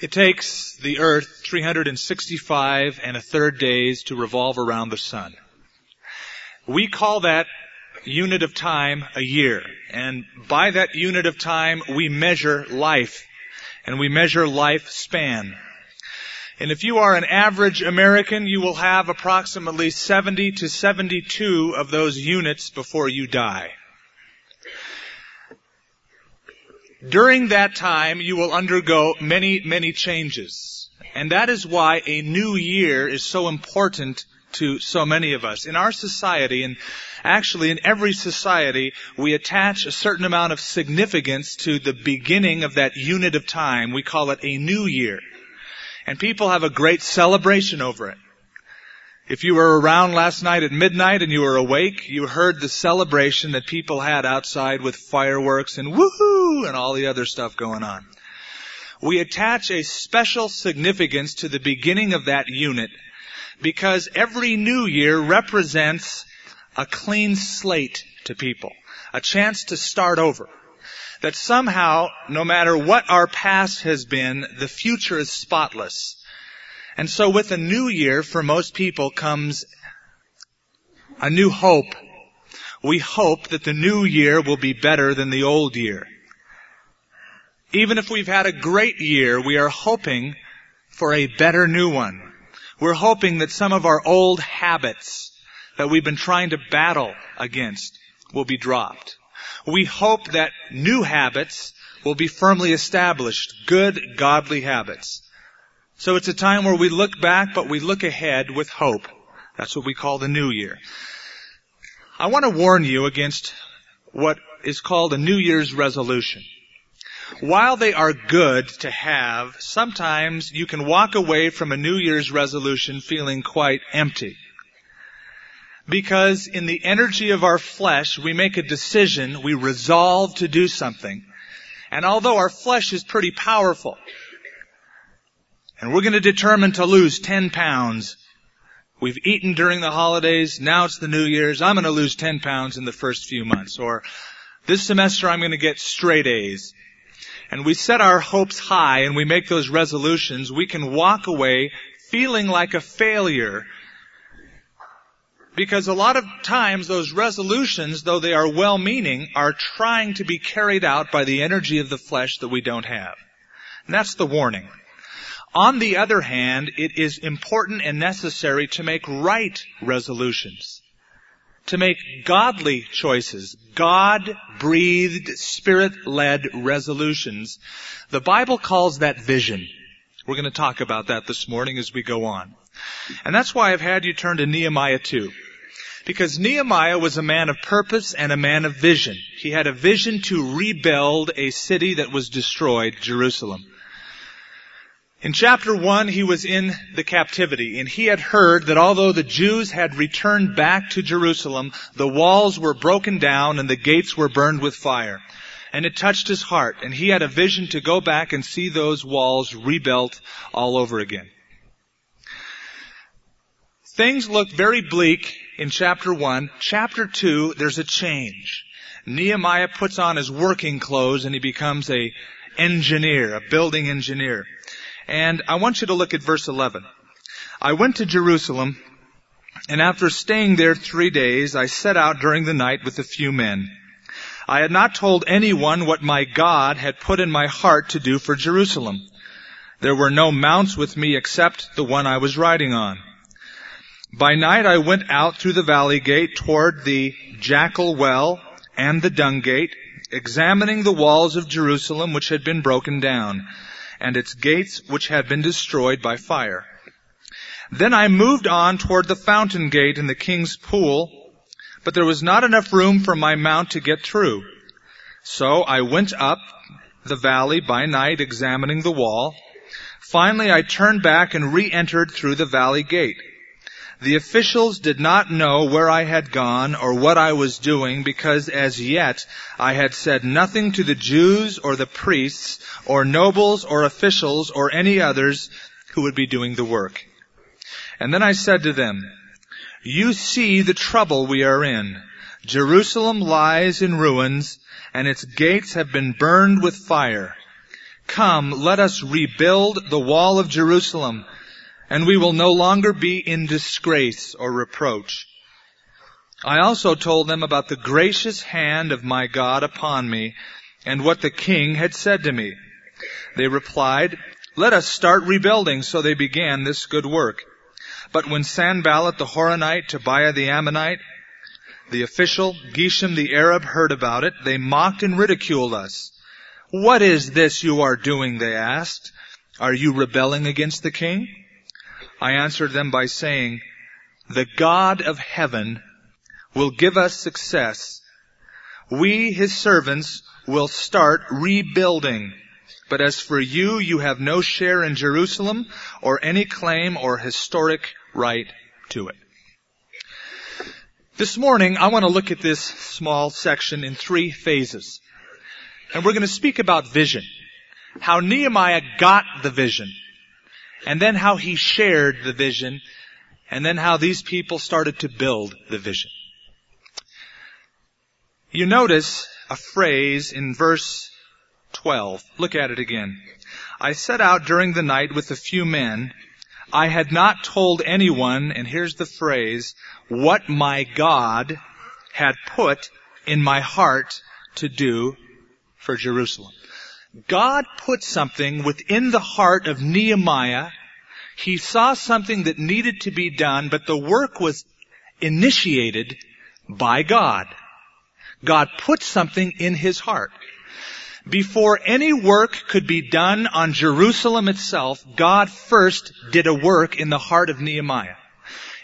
It takes the earth 365 and a third days to revolve around the sun. We call that unit of time a year. And by that unit of time, we measure life. And we measure lifespan. And if you are an average American, you will have approximately 70 to 72 of those units before you die. During that time, you will undergo many, many changes. And that is why a new year is so important to so many of us. In our society, and actually in every society, we attach a certain amount of significance to the beginning of that unit of time. We call it a new year. And people have a great celebration over it. If you were around last night at midnight and you were awake, you heard the celebration that people had outside with fireworks and woohoo and all the other stuff going on. We attach a special significance to the beginning of that unit because every new year represents a clean slate to people, a chance to start over. That somehow, no matter what our past has been, the future is spotless and so with a new year, for most people comes a new hope. We hope that the new year will be better than the old year. Even if we've had a great year, we are hoping for a better new one. We're hoping that some of our old habits that we've been trying to battle against will be dropped. We hope that new habits will be firmly established, good, godly habits. So it's a time where we look back, but we look ahead with hope. That's what we call the new year. I want to warn you against what is called a New Year's resolution. While they are good to have, sometimes you can walk away from a New Year's resolution feeling quite empty. Because in the energy of our flesh, we make a decision, we resolve to do something. And although our flesh is pretty powerful, and we're going to determine to lose 10 pounds. We've eaten during the holidays. Now it's the New Year's. I'm going to lose 10 pounds in the first few months. Or this semester I'm going to get straight A's. And we set our hopes high and we make those resolutions. We can walk away feeling like a failure because a lot of times those resolutions, though they are well-meaning, are trying to be carried out by the energy of the flesh that we don't have. And that's the warning. On the other hand, it is important and necessary to make right resolutions. To make godly choices. God-breathed, Spirit-led resolutions. The Bible calls that vision. We're going to talk about that this morning as we go on. And that's why I've had you turn to Nehemiah 2. Because Nehemiah was a man of purpose and a man of vision. He had a vision to rebuild a city that was destroyed, Jerusalem. In chapter 1, he was in the captivity, and he had heard that although the Jews had returned back to Jerusalem, the walls were broken down and the gates were burned with fire. And it touched his heart, and he had a vision to go back and see those walls rebuilt all over again. Things looked very bleak in chapter 1. Chapter 2, there's a change. Nehemiah puts on his working clothes and he becomes a engineer, a building engineer. And I want you to look at verse 11. I went to Jerusalem, and after staying there three days, I set out during the night with a few men. I had not told anyone what my God had put in my heart to do for Jerusalem. There were no mounts with me except the one I was riding on. By night I went out through the valley gate toward the jackal well and the dung gate, examining the walls of Jerusalem which had been broken down and its gates which had been destroyed by fire. Then I moved on toward the fountain gate in the king's pool, but there was not enough room for my mount to get through. So I went up the valley by night examining the wall. Finally I turned back and re-entered through the valley gate. The officials did not know where I had gone or what I was doing because as yet I had said nothing to the Jews or the priests or nobles or officials or any others who would be doing the work. And then I said to them, you see the trouble we are in. Jerusalem lies in ruins and its gates have been burned with fire. Come, let us rebuild the wall of Jerusalem, and we will no longer be in disgrace or reproach. I also told them about the gracious hand of my God upon me, and what the king had said to me. They replied, Let us start rebuilding. So they began this good work. But when Sanballat the Horonite, Tobiah the Ammonite, the official, Geshem the Arab heard about it, they mocked and ridiculed us. What is this you are doing? They asked. Are you rebelling against the king? I answered them by saying, the God of heaven will give us success. We, his servants, will start rebuilding. But as for you, you have no share in Jerusalem or any claim or historic right to it. This morning, I want to look at this small section in three phases. And we're going to speak about vision. How Nehemiah got the vision. And then how he shared the vision. And then how these people started to build the vision. You notice a phrase in verse 12. Look at it again. I set out during the night with a few men. I had not told anyone, and here's the phrase, what my God had put in my heart to do for Jerusalem. God put something within the heart of Nehemiah. He saw something that needed to be done, but the work was initiated by God. God put something in his heart. Before any work could be done on Jerusalem itself, God first did a work in the heart of Nehemiah.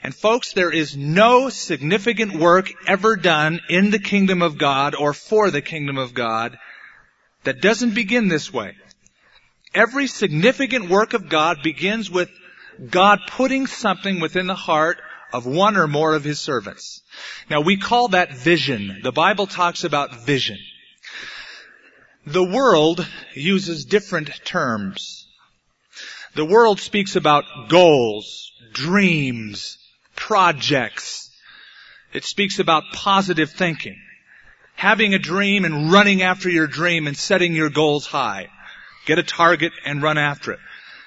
And folks, there is no significant work ever done in the kingdom of God or for the kingdom of God that doesn't begin this way. Every significant work of God begins with God putting something within the heart of one or more of his servants. Now we call that vision. The Bible talks about vision. The world uses different terms. The world speaks about goals, dreams, projects. It speaks about positive thinking having a dream and running after your dream and setting your goals high. Get a target and run after it.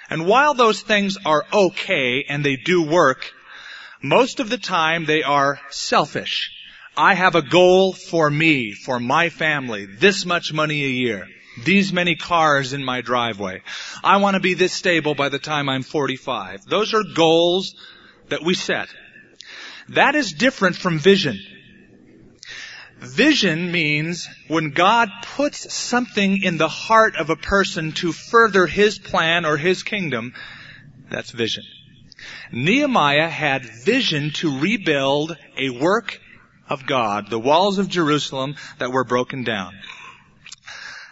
And while those things are okay and they do work, most of the time they are selfish. I have a goal for me, for my family, this much money a year, these many cars in my driveway. I want to be this stable by the time I'm 45. Those are goals that we set. That is different from vision. Vision means when God puts something in the heart of a person to further His plan or His kingdom, that's vision. Nehemiah had vision to rebuild a work of God, the walls of Jerusalem that were broken down.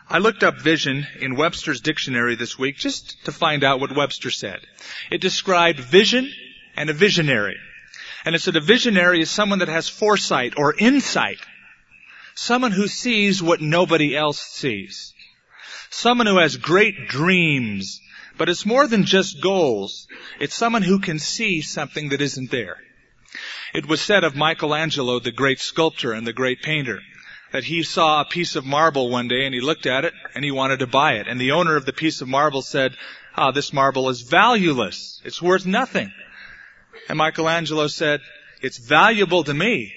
I looked up vision in Webster's dictionary this week just to find out what Webster said. It described vision and a visionary. And it said a visionary is someone that has foresight or insight Someone who sees what nobody else sees. Someone who has great dreams. But it's more than just goals. It's someone who can see something that isn't there. It was said of Michelangelo, the great sculptor and the great painter, that he saw a piece of marble one day and he looked at it and he wanted to buy it. And the owner of the piece of marble said, ah, this marble is valueless. It's worth nothing. And Michelangelo said, it's valuable to me.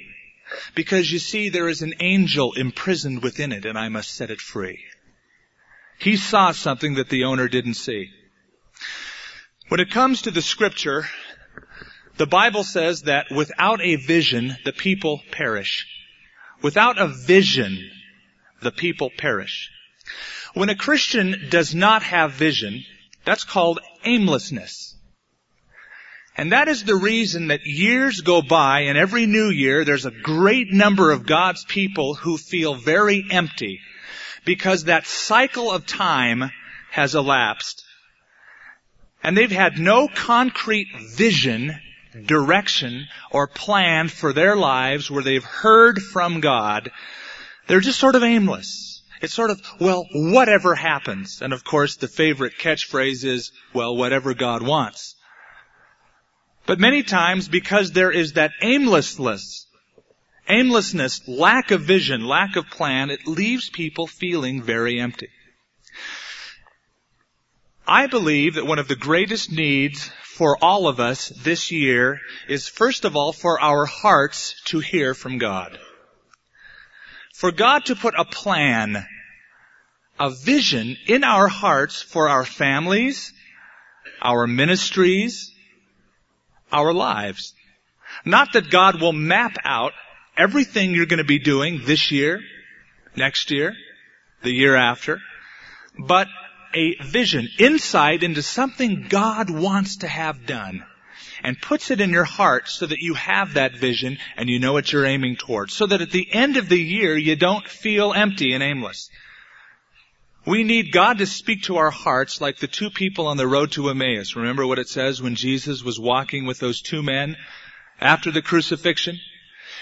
Because you see, there is an angel imprisoned within it and I must set it free. He saw something that the owner didn't see. When it comes to the scripture, the Bible says that without a vision, the people perish. Without a vision, the people perish. When a Christian does not have vision, that's called aimlessness. And that is the reason that years go by and every new year there's a great number of God's people who feel very empty because that cycle of time has elapsed. And they've had no concrete vision, direction, or plan for their lives where they've heard from God. They're just sort of aimless. It's sort of, well, whatever happens. And of course the favorite catchphrase is, well, whatever God wants. But many times, because there is that aimlessness, aimlessness, lack of vision, lack of plan, it leaves people feeling very empty. I believe that one of the greatest needs for all of us this year is first of all for our hearts to hear from God. For God to put a plan, a vision in our hearts for our families, our ministries, our lives. Not that God will map out everything you're going to be doing this year, next year, the year after, but a vision, insight into something God wants to have done and puts it in your heart so that you have that vision and you know what you're aiming towards. So that at the end of the year you don't feel empty and aimless. We need God to speak to our hearts like the two people on the road to Emmaus. Remember what it says when Jesus was walking with those two men after the crucifixion?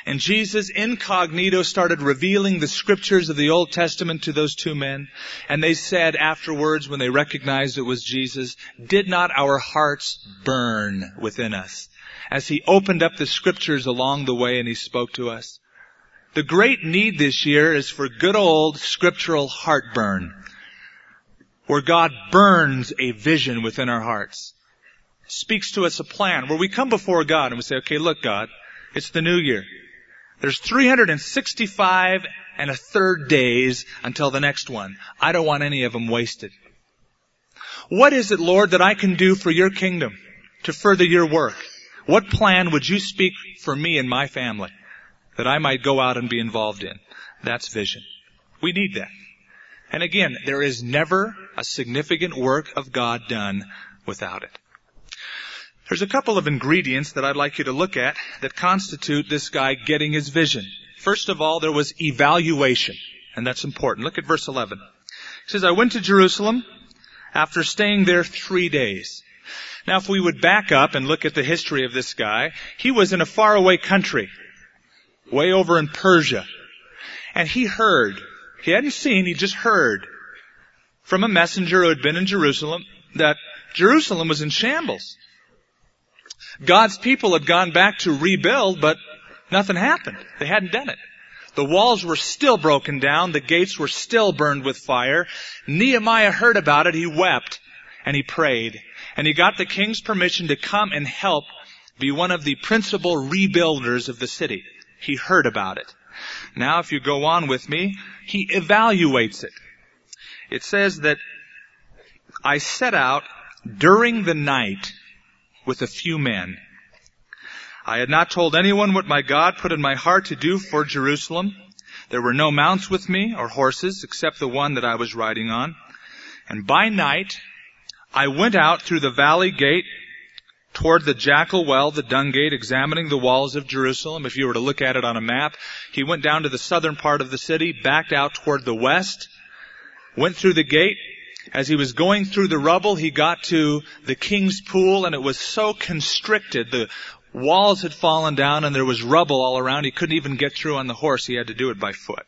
And Jesus incognito started revealing the scriptures of the Old Testament to those two men. And they said afterwards when they recognized it was Jesus, did not our hearts burn within us as he opened up the scriptures along the way and he spoke to us? The great need this year is for good old scriptural heartburn, where God burns a vision within our hearts, speaks to us a plan, where we come before God and we say, okay, look God, it's the new year. There's 365 and a third days until the next one. I don't want any of them wasted. What is it, Lord, that I can do for your kingdom to further your work? What plan would you speak for me and my family that I might go out and be involved in? That's vision. We need that. And again, there is never a significant work of God done without it. There's a couple of ingredients that I'd like you to look at that constitute this guy getting his vision. First of all, there was evaluation, and that's important. Look at verse 11. He says, I went to Jerusalem after staying there three days. Now, if we would back up and look at the history of this guy, he was in a faraway country, way over in Persia. And he heard, he hadn't seen, he just heard from a messenger who had been in Jerusalem that Jerusalem was in shambles. God's people had gone back to rebuild, but nothing happened. They hadn't done it. The walls were still broken down. The gates were still burned with fire. Nehemiah heard about it. He wept and he prayed. And he got the king's permission to come and help be one of the principal rebuilders of the city. He heard about it. Now, if you go on with me, he evaluates it. It says that I set out during the night with a few men. I had not told anyone what my God put in my heart to do for Jerusalem. There were no mounts with me or horses except the one that I was riding on. And by night, I went out through the valley gate toward the jackal well, the dung gate, examining the walls of Jerusalem. If you were to look at it on a map, he went down to the southern part of the city, backed out toward the west, went through the gate, as he was going through the rubble, he got to the king's pool and it was so constricted. The walls had fallen down and there was rubble all around. He couldn't even get through on the horse. He had to do it by foot.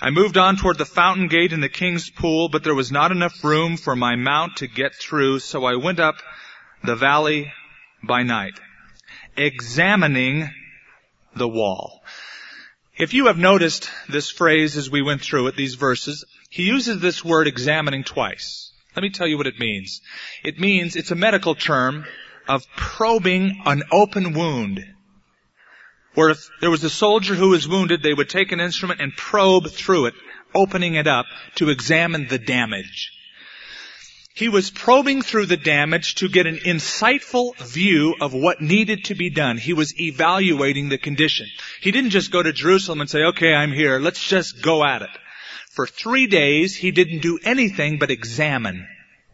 I moved on toward the fountain gate in the king's pool, but there was not enough room for my mount to get through, so I went up the valley by night, examining the wall. If you have noticed this phrase as we went through it, these verses, he uses this word examining twice. Let me tell you what it means. It means it's a medical term of probing an open wound. Where if there was a soldier who was wounded, they would take an instrument and probe through it, opening it up to examine the damage. He was probing through the damage to get an insightful view of what needed to be done. He was evaluating the condition. He didn't just go to Jerusalem and say, okay, I'm here, let's just go at it. For three days, he didn't do anything but examine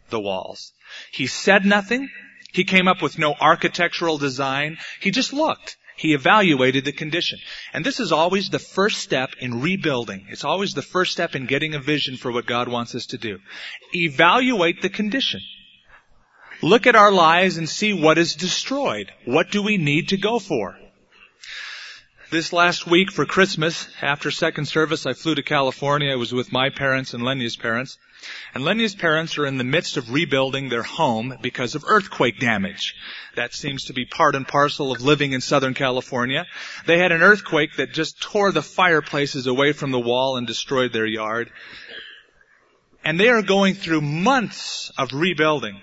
the walls. He said nothing. He came up with no architectural design. He just looked. He evaluated the condition. And this is always the first step in rebuilding. It's always the first step in getting a vision for what God wants us to do. Evaluate the condition. Look at our lives and see what is destroyed. What do we need to go for? This last week for Christmas, after second service, I flew to California. I was with my parents and Lenya's parents. And Lenya's parents are in the midst of rebuilding their home because of earthquake damage. That seems to be part and parcel of living in Southern California. They had an earthquake that just tore the fireplaces away from the wall and destroyed their yard. And they are going through months of rebuilding.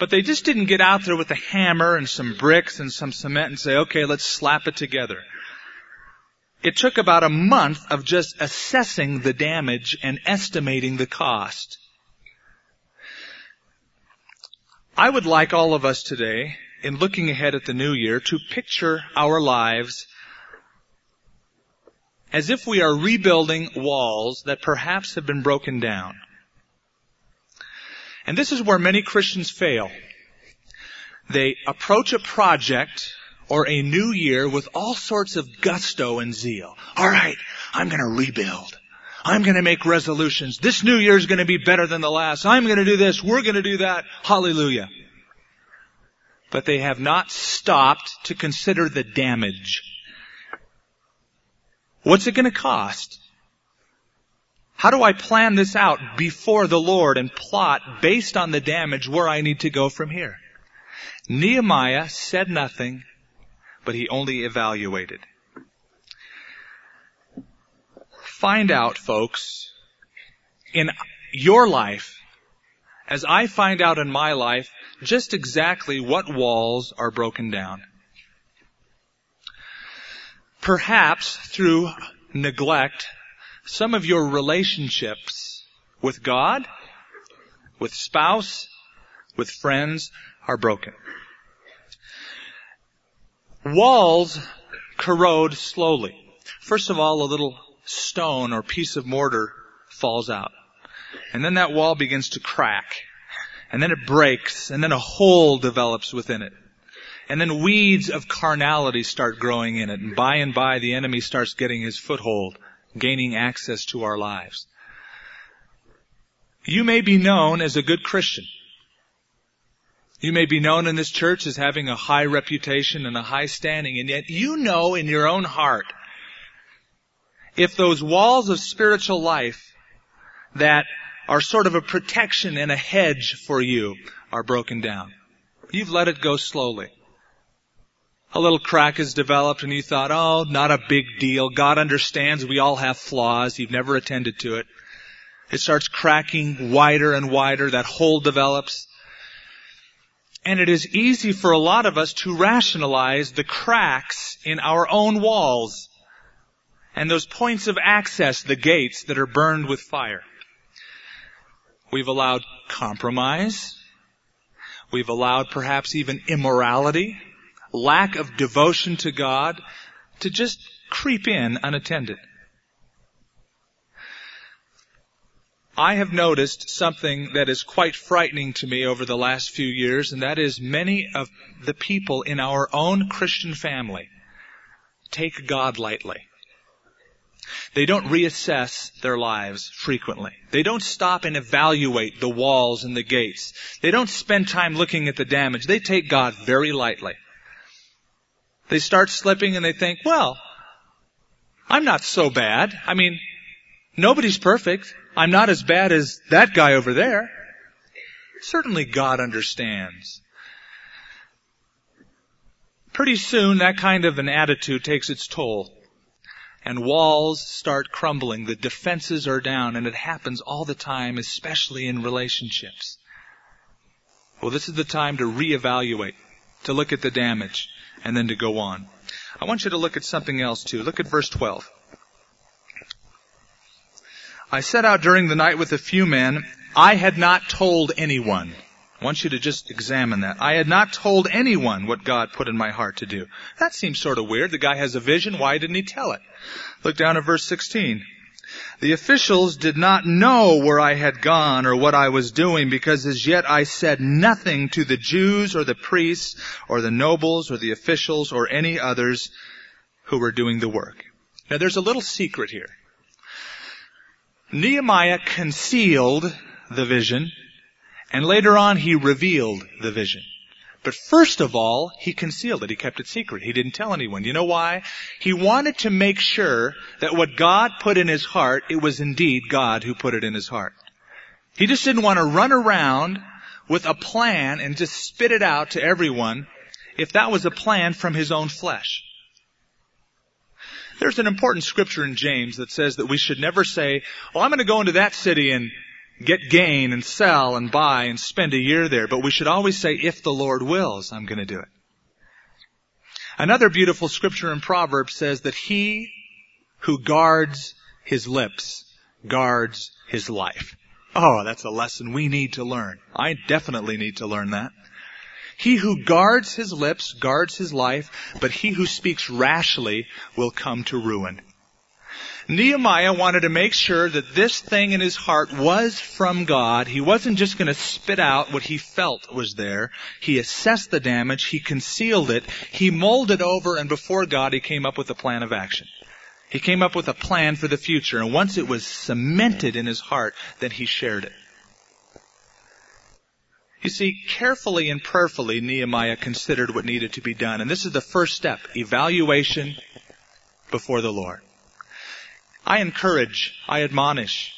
But they just didn't get out there with a hammer and some bricks and some cement and say, okay, let's slap it together. It took about a month of just assessing the damage and estimating the cost. I would like all of us today, in looking ahead at the new year, to picture our lives as if we are rebuilding walls that perhaps have been broken down. And this is where many Christians fail. They approach a project or a new year with all sorts of gusto and zeal. Alright, I'm gonna rebuild. I'm gonna make resolutions. This new year is gonna be better than the last. I'm gonna do this. We're gonna do that. Hallelujah. But they have not stopped to consider the damage. What's it gonna cost? How do I plan this out before the Lord and plot based on the damage where I need to go from here? Nehemiah said nothing, but he only evaluated. Find out, folks, in your life, as I find out in my life, just exactly what walls are broken down. Perhaps through neglect, some of your relationships with God, with spouse, with friends are broken. Walls corrode slowly. First of all, a little stone or piece of mortar falls out. And then that wall begins to crack. And then it breaks. And then a hole develops within it. And then weeds of carnality start growing in it. And by and by the enemy starts getting his foothold, gaining access to our lives. You may be known as a good Christian. You may be known in this church as having a high reputation and a high standing, and yet you know in your own heart if those walls of spiritual life that are sort of a protection and a hedge for you are broken down. You've let it go slowly. A little crack has developed and you thought, oh, not a big deal. God understands we all have flaws. You've never attended to it. It starts cracking wider and wider. That hole develops. And it is easy for a lot of us to rationalize the cracks in our own walls and those points of access, the gates that are burned with fire. We've allowed compromise. We've allowed perhaps even immorality, lack of devotion to God to just creep in unattended. I have noticed something that is quite frightening to me over the last few years, and that is many of the people in our own Christian family take God lightly. They don't reassess their lives frequently. They don't stop and evaluate the walls and the gates. They don't spend time looking at the damage. They take God very lightly. They start slipping and they think, well, I'm not so bad. I mean, nobody's perfect. I'm not as bad as that guy over there. Certainly God understands. Pretty soon that kind of an attitude takes its toll and walls start crumbling. The defenses are down and it happens all the time, especially in relationships. Well, this is the time to reevaluate, to look at the damage, and then to go on. I want you to look at something else too. Look at verse 12. I set out during the night with a few men. I had not told anyone. I want you to just examine that. I had not told anyone what God put in my heart to do. That seems sort of weird. The guy has a vision. Why didn't he tell it? Look down at verse 16. The officials did not know where I had gone or what I was doing because as yet I said nothing to the Jews or the priests or the nobles or the officials or any others who were doing the work. Now there's a little secret here. Nehemiah concealed the vision and later on, he revealed the vision. But first of all, he concealed it. He kept it secret. He didn't tell anyone. You know why? He wanted to make sure that what God put in his heart, it was indeed God who put it in his heart. He just didn't want to run around with a plan and just spit it out to everyone if that was a plan from his own flesh. There's an important scripture in James that says that we should never say, well, I'm going to go into that city and get gain and sell and buy and spend a year there, but we should always say, if the Lord wills, I'm going to do it. Another beautiful scripture in Proverbs says that he who guards his lips guards his life. Oh, that's a lesson we need to learn. I definitely need to learn that. He who guards his lips guards his life, but he who speaks rashly will come to ruin. Nehemiah wanted to make sure that this thing in his heart was from God. He wasn't just going to spit out what he felt was there. He assessed the damage, he concealed it, he mulled it over, and before God he came up with a plan of action. He came up with a plan for the future, and once it was cemented in his heart, then he shared it. You see, carefully and prayerfully, Nehemiah considered what needed to be done. And this is the first step, evaluation before the Lord. I encourage, I admonish,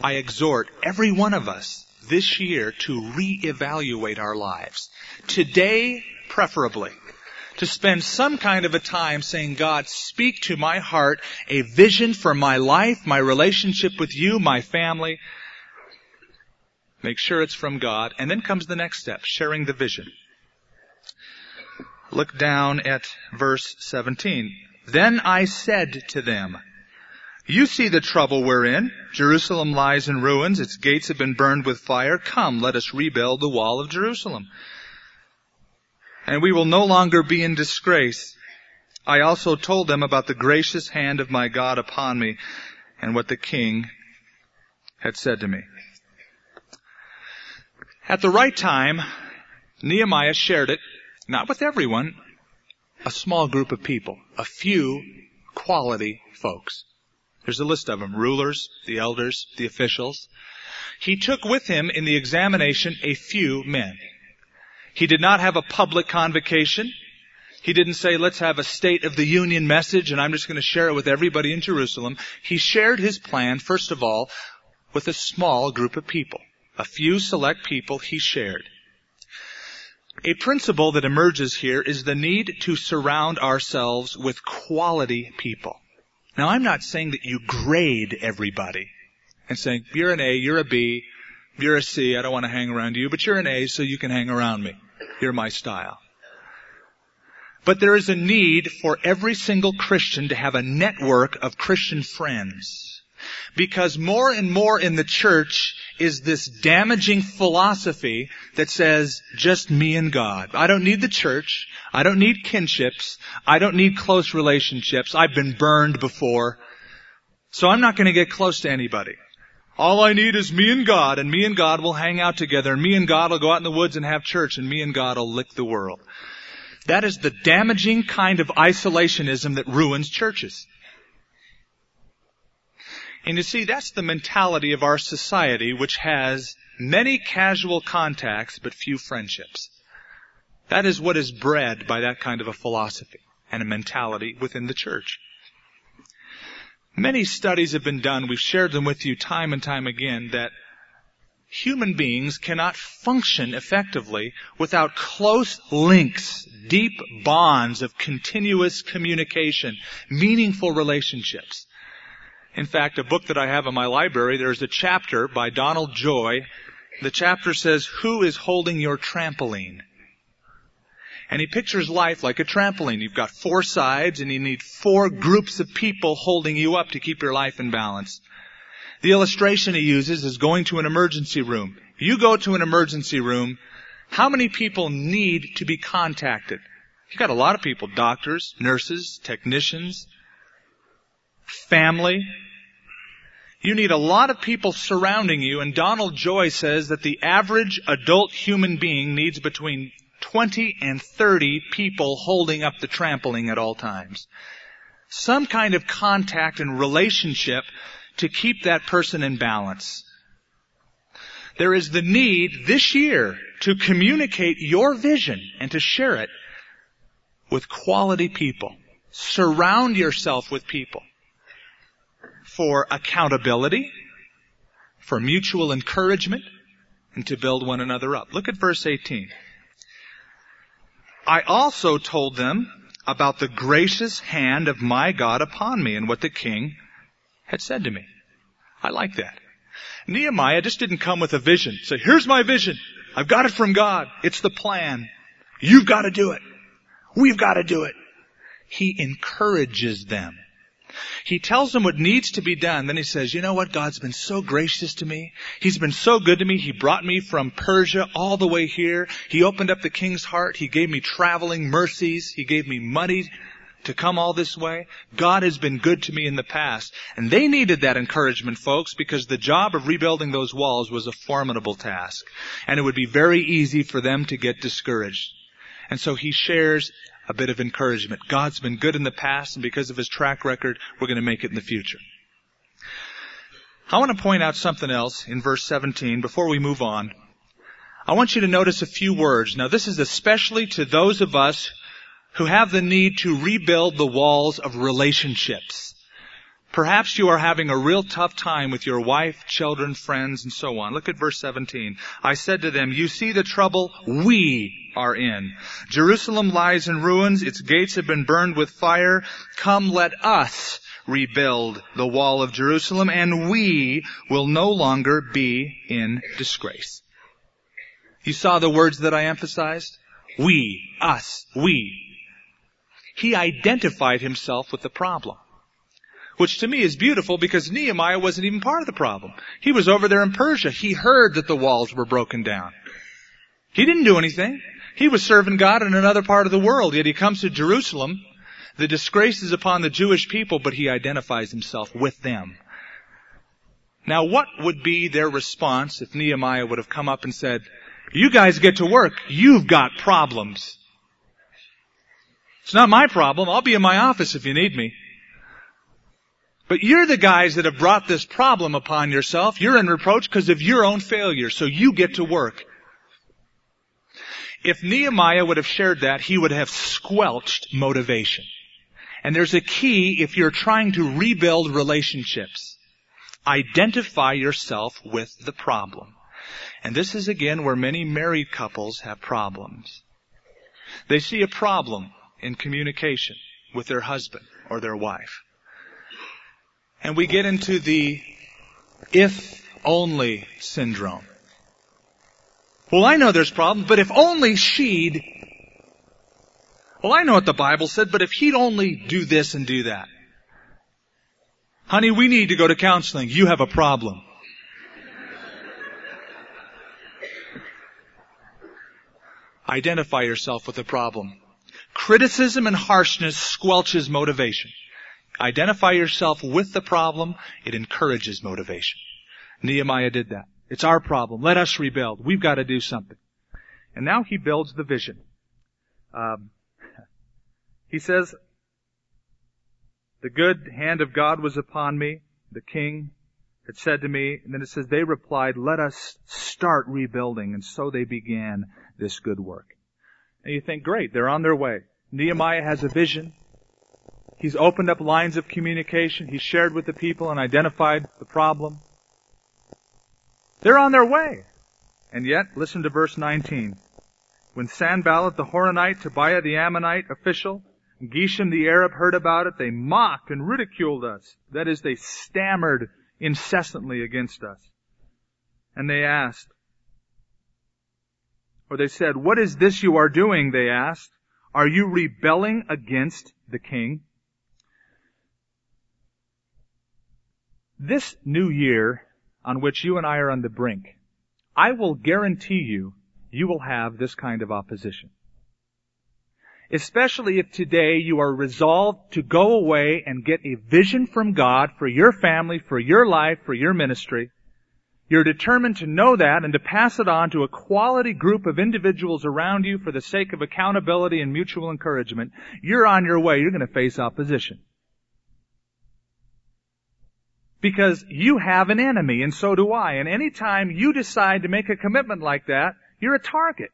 I exhort every one of us this year to reevaluate our lives. Today, preferably, to spend some kind of a time saying, God, speak to my heart a vision for my life, my relationship with you, my family. Make sure it's from God. And then comes the next step, sharing the vision. Look down at verse 17. Then I said to them, you see the trouble we're in. Jerusalem lies in ruins. Its gates have been burned with fire. Come, let us rebuild the wall of Jerusalem. And we will no longer be in disgrace. I also told them about the gracious hand of my God upon me and what the king had said to me. At the right time, Nehemiah shared it, not with everyone, a small group of people, a few quality folks. There's a list of them. Rulers, the elders, the officials. He took with him in the examination a few men. He did not have a public convocation. He didn't say, let's have a State of the Union message and I'm just going to share it with everybody in Jerusalem. He shared his plan, first of all, with a small group of people. A few select people he shared. A principle that emerges here is the need to surround ourselves with quality people. Now I'm not saying that you grade everybody and saying, you're an A, you're a B, you're a C, I don't want to hang around you, but you're an A so you can hang around me. You're my style. But there is a need for every single Christian to have a network of Christian friends. Because more and more in the church is this damaging philosophy that says, just me and God. I don't need the church. I don't need kinships. I don't need close relationships. I've been burned before. So I'm not going to get close to anybody. All I need is me and God, and me and God will hang out together, and me and God will go out in the woods and have church, and me and God will lick the world. That is the damaging kind of isolationism that ruins churches. And you see, that's the mentality of our society, which has many casual contacts but few friendships. That is what is bred by that kind of a philosophy and a mentality within the church. Many studies have been done, we've shared them with you time and time again, that human beings cannot function effectively without close links, deep bonds of continuous communication, meaningful relationships. In fact, a book that I have in my library, there's a chapter by Donald Joy. The chapter says, Who is holding your trampoline? And he pictures life like a trampoline. You've got four sides and you need four groups of people holding you up to keep your life in balance. The illustration he uses is going to an emergency room. You go to an emergency room, how many people need to be contacted? You've got a lot of people, doctors, nurses, technicians, family. You need a lot of people surrounding you, and Donald Joy says that the average adult human being needs between 20 and 30 people holding up the trampoline at all times. Some kind of contact and relationship to keep that person in balance. There is the need this year to communicate your vision and to share it with quality people. Surround yourself with people for accountability, for mutual encouragement, and to build one another up. Look at verse 18. I also told them about the gracious hand of my God upon me and what the king had said to me. I like that. Nehemiah just didn't come with a vision. Say, here's my vision. I've got it from God. It's the plan. You've got to do it. We've got to do it. He encourages them. He tells them what needs to be done. Then he says, you know what? God's been so gracious to me. He's been so good to me. He brought me from Persia all the way here. He opened up the king's heart. He gave me traveling mercies. He gave me money to come all this way. God has been good to me in the past. And they needed that encouragement, folks, because the job of rebuilding those walls was a formidable task. And it would be very easy for them to get discouraged. And so he shares a bit of encouragement. God's been good in the past, and because of his track record, we're going to make it in the future. I want to point out something else in verse 17 before we move on. I want you to notice a few words. Now this is especially to those of us who have the need to rebuild the walls of relationships. Perhaps you are having a real tough time with your wife, children, friends, and so on. Look at verse 17. I said to them, you see the trouble we are in. Jerusalem lies in ruins. Its gates have been burned with fire. Come let us rebuild the wall of Jerusalem and we will no longer be in disgrace. You saw the words that I emphasized? We, us, we. He identified himself with the problem. Which to me is beautiful because Nehemiah wasn't even part of the problem. He was over there in Persia. He heard that the walls were broken down. He didn't do anything. He was serving God in another part of the world, yet he comes to Jerusalem. The disgrace is upon the Jewish people, but he identifies himself with them. Now what would be their response if Nehemiah would have come up and said, you guys get to work. You've got problems. It's not my problem. I'll be in my office if you need me. But you're the guys that have brought this problem upon yourself. You're in reproach because of your own failure, so you get to work. If Nehemiah would have shared that, he would have squelched motivation. And there's a key if you're trying to rebuild relationships. Identify yourself with the problem. And this is again where many married couples have problems. They see a problem in communication with their husband or their wife. And we get into the if only syndrome. Well, I know there's problems, but if only she'd, well, I know what the Bible said, but if he'd only do this and do that. Honey, we need to go to counseling. You have a problem. Identify yourself with the problem. Criticism and harshness squelches motivation. Identify yourself with the problem. It encourages motivation. Nehemiah did that. It's our problem. Let us rebuild. We've got to do something. And now he builds the vision. Um, he says, the good hand of God was upon me. The king had said to me, and then it says, they replied, let us start rebuilding. And so they began this good work. And you think, great, they're on their way. Nehemiah has a vision. He's opened up lines of communication. He's shared with the people and identified the problem. They're on their way. And yet, listen to verse 19. When Sanballat the Horonite, Tobiah the Ammonite official, and Geshem the Arab heard about it, they mocked and ridiculed us. That is, they stammered incessantly against us. And they asked, or they said, what is this you are doing? They asked. Are you rebelling against the king? This new year on which you and I are on the brink, I will guarantee you, you will have this kind of opposition. Especially if today you are resolved to go away and get a vision from God for your family, for your life, for your ministry, you're determined to know that and to pass it on to a quality group of individuals around you for the sake of accountability and mutual encouragement. You're on your way. You're going to face opposition. Because you have an enemy and so do I. And anytime you decide to make a commitment like that, you're a target.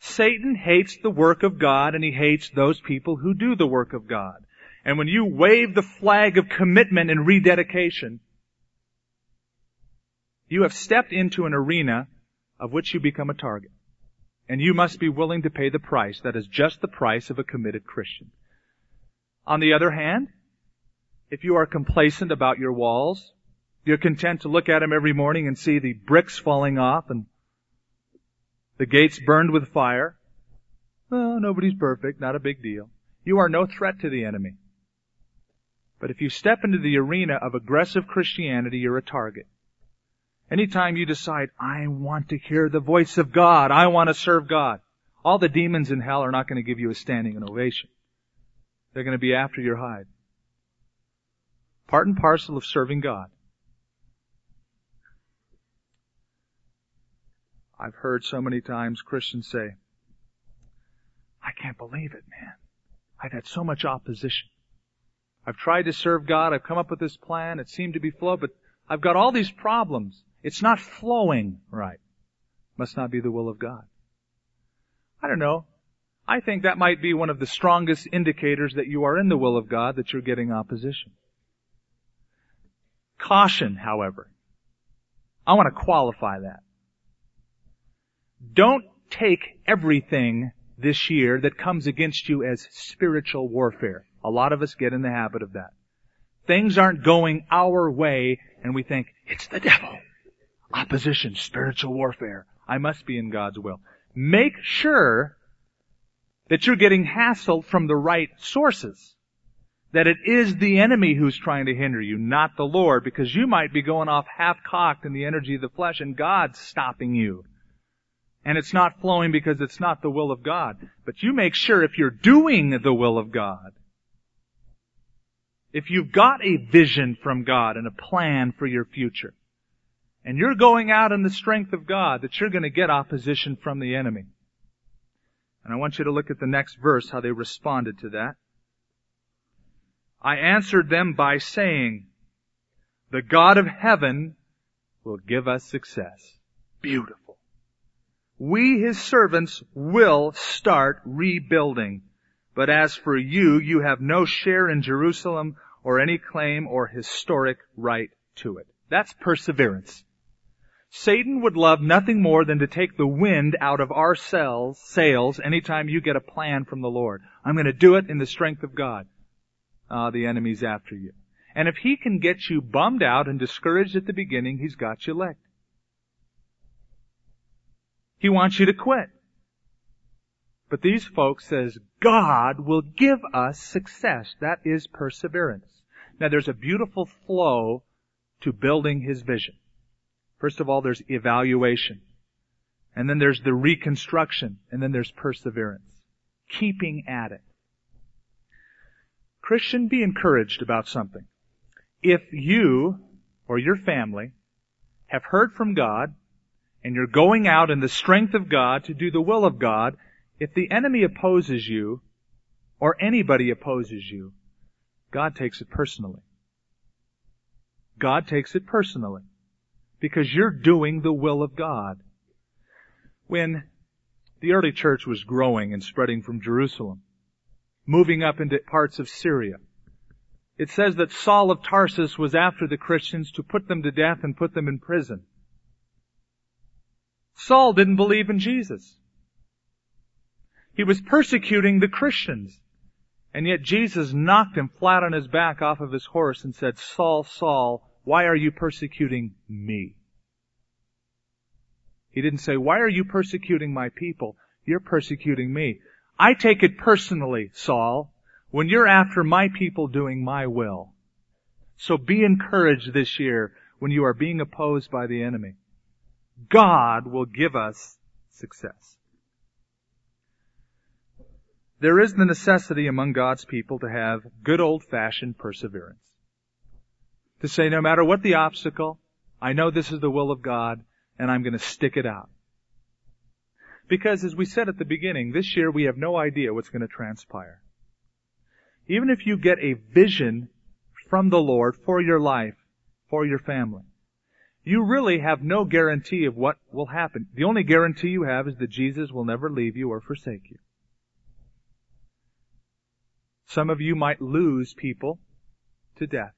Satan hates the work of God and he hates those people who do the work of God. And when you wave the flag of commitment and rededication, you have stepped into an arena of which you become a target. And you must be willing to pay the price that is just the price of a committed Christian. On the other hand, if you are complacent about your walls, You're content to look at them every morning and see the bricks falling off and the gates burned with fire. Nobody's perfect, not a big deal. You are no threat to the enemy. But if you step into the arena of aggressive Christianity, you're a target. Anytime you decide, I want to hear the voice of God, I want to serve God, all the demons in hell are not going to give you a standing ovation. They're going to be after your hide. Part and parcel of serving God. I've heard so many times Christians say, I can't believe it, man. I've had so much opposition. I've tried to serve God. I've come up with this plan. It seemed to be flow, but I've got all these problems. It's not flowing right. Must not be the will of God. I don't know. I think that might be one of the strongest indicators that you are in the will of God, that you're getting opposition. Caution, however. I want to qualify that. Don't take everything this year that comes against you as spiritual warfare. A lot of us get in the habit of that. Things aren't going our way and we think, it's the devil. Opposition, spiritual warfare. I must be in God's will. Make sure that you're getting hassled from the right sources. That it is the enemy who's trying to hinder you, not the Lord, because you might be going off half-cocked in the energy of the flesh and God's stopping you. And it's not flowing because it's not the will of God. But you make sure if you're doing the will of God, if you've got a vision from God and a plan for your future, and you're going out in the strength of God, that you're going to get opposition from the enemy. And I want you to look at the next verse, how they responded to that. I answered them by saying, the God of heaven will give us success. Beautiful. We, his servants, will start rebuilding. But as for you, you have no share in Jerusalem or any claim or historic right to it. That's perseverance. Satan would love nothing more than to take the wind out of our sails, sails anytime you get a plan from the Lord. I'm going to do it in the strength of God. Ah, the enemy's after you. And if he can get you bummed out and discouraged at the beginning, he's got you licked. He wants you to quit. But these folks says, God will give us success. That is perseverance. Now there's a beautiful flow to building his vision. First of all, there's evaluation. And then there's the reconstruction. And then there's perseverance. Keeping at it. Christian, be encouraged about something. If you or your family have heard from God and you're going out in the strength of God to do the will of God, if the enemy opposes you or anybody opposes you, God takes it personally. God takes it personally. Because you're doing the will of God. When the early church was growing and spreading from Jerusalem, moving up into parts of Syria, it says that Saul of Tarsus was after the Christians to put them to death and put them in prison. Saul didn't believe in Jesus. He was persecuting the Christians. And yet Jesus knocked him flat on his back off of his horse and said, Saul, Saul, why are you persecuting me? He didn't say, why are you persecuting my people? You're persecuting me. I take it personally, Saul, when you're after my people doing my will. So be encouraged this year when you are being opposed by the enemy. God will give us success. There is the necessity among God's people to have good old fashioned perseverance. To say no matter what the obstacle, I know this is the will of God and I'm going to stick it out. Because as we said at the beginning, this year we have no idea what's going to transpire. Even if you get a vision from the Lord for your life, for your family, you really have no guarantee of what will happen. The only guarantee you have is that Jesus will never leave you or forsake you. Some of you might lose people to death.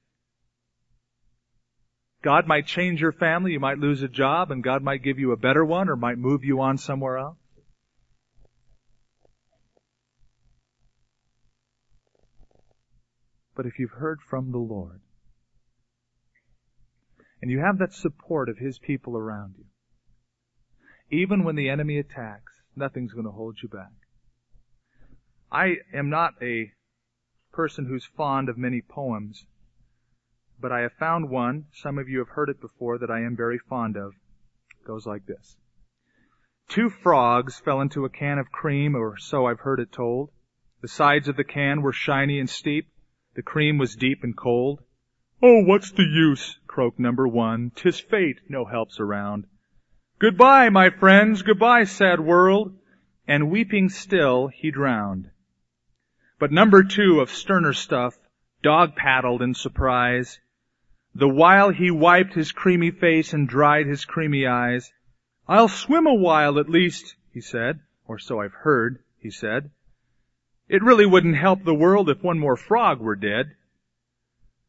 God might change your family, you might lose a job, and God might give you a better one or might move you on somewhere else. But if you've heard from the Lord, And you have that support of His people around you. Even when the enemy attacks, nothing's going to hold you back. I am not a person who's fond of many poems, but I have found one, some of you have heard it before, that I am very fond of. It goes like this. Two frogs fell into a can of cream, or so I've heard it told. The sides of the can were shiny and steep. The cream was deep and cold. Oh, what's the use? croaked number one. Tis fate, no help's around. Goodbye, my friends, goodbye, sad world. And weeping still, he drowned. But number two of sterner stuff dog paddled in surprise. The while he wiped his creamy face and dried his creamy eyes. I'll swim a while at least, he said, or so I've heard, he said. It really wouldn't help the world if one more frog were dead.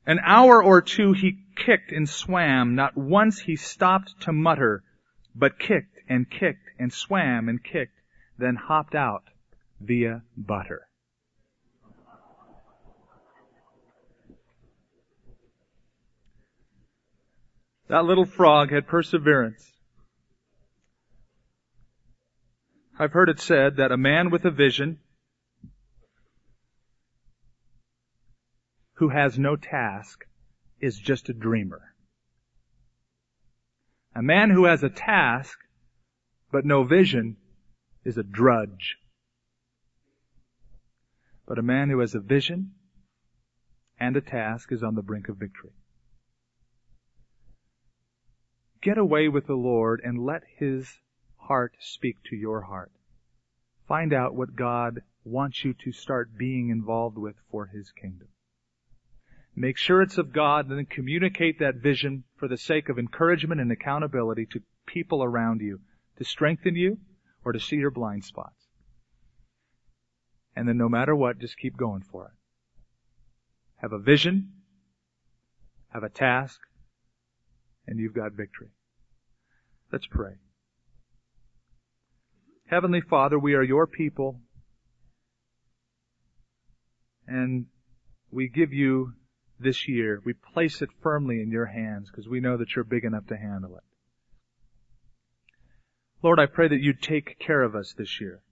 An hour or two he kicked and swam, not once he stopped to mutter, but kicked and kicked and swam and kicked, then hopped out via butter. That little frog had perseverance. I've heard it said that a man with a vision who has no task is just a dreamer. A man who has a task but no vision is a drudge. But a man who has a vision and a task is on the brink of victory. Get away with the Lord and let His heart speak to your heart. Find out what God wants you to start being involved with for His kingdom. Make sure it's of God and then communicate that vision for the sake of encouragement and accountability to people around you to strengthen you or to see your blind spots. And then no matter what, just keep going for it. Have a vision, have a task, and you've got victory. Let's pray. Heavenly Father, we are your people, and we give you this year. We place it firmly in your hands because we know that you're big enough to handle it. Lord, I pray that you'd take care of us this year.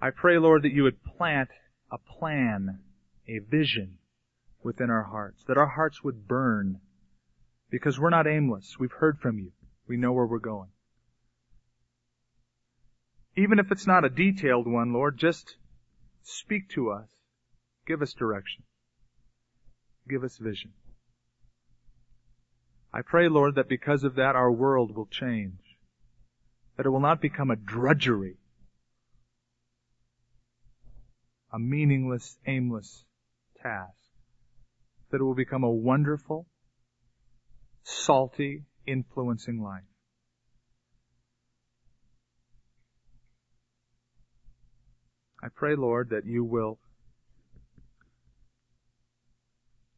I pray, Lord, that you would plant a plan, a vision within our hearts, that our hearts would burn because we're not aimless. We've heard from you. We know where we're going. Even if it's not a detailed one, Lord, just speak to us. Give us direction. Give us vision. I pray, Lord, that because of that our world will change. That it will not become a drudgery. A meaningless, aimless task. That it will become a wonderful, salty, influencing life. I pray, Lord, that you will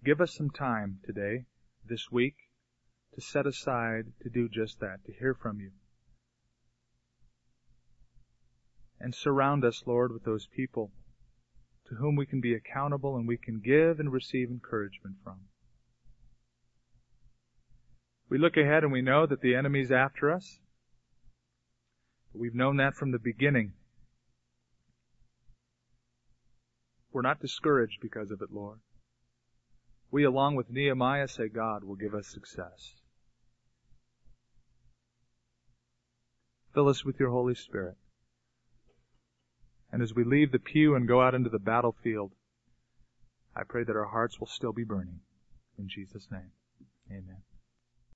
Give us some time today, this week, to set aside to do just that, to hear from you. And surround us, Lord, with those people to whom we can be accountable and we can give and receive encouragement from. We look ahead and we know that the enemy's after us. But we've known that from the beginning. We're not discouraged because of it, Lord we, along with Nehemiah, say God will give us success. Fill us with your Holy Spirit. And as we leave the pew and go out into the battlefield, I pray that our hearts will still be burning. In Jesus' name, amen.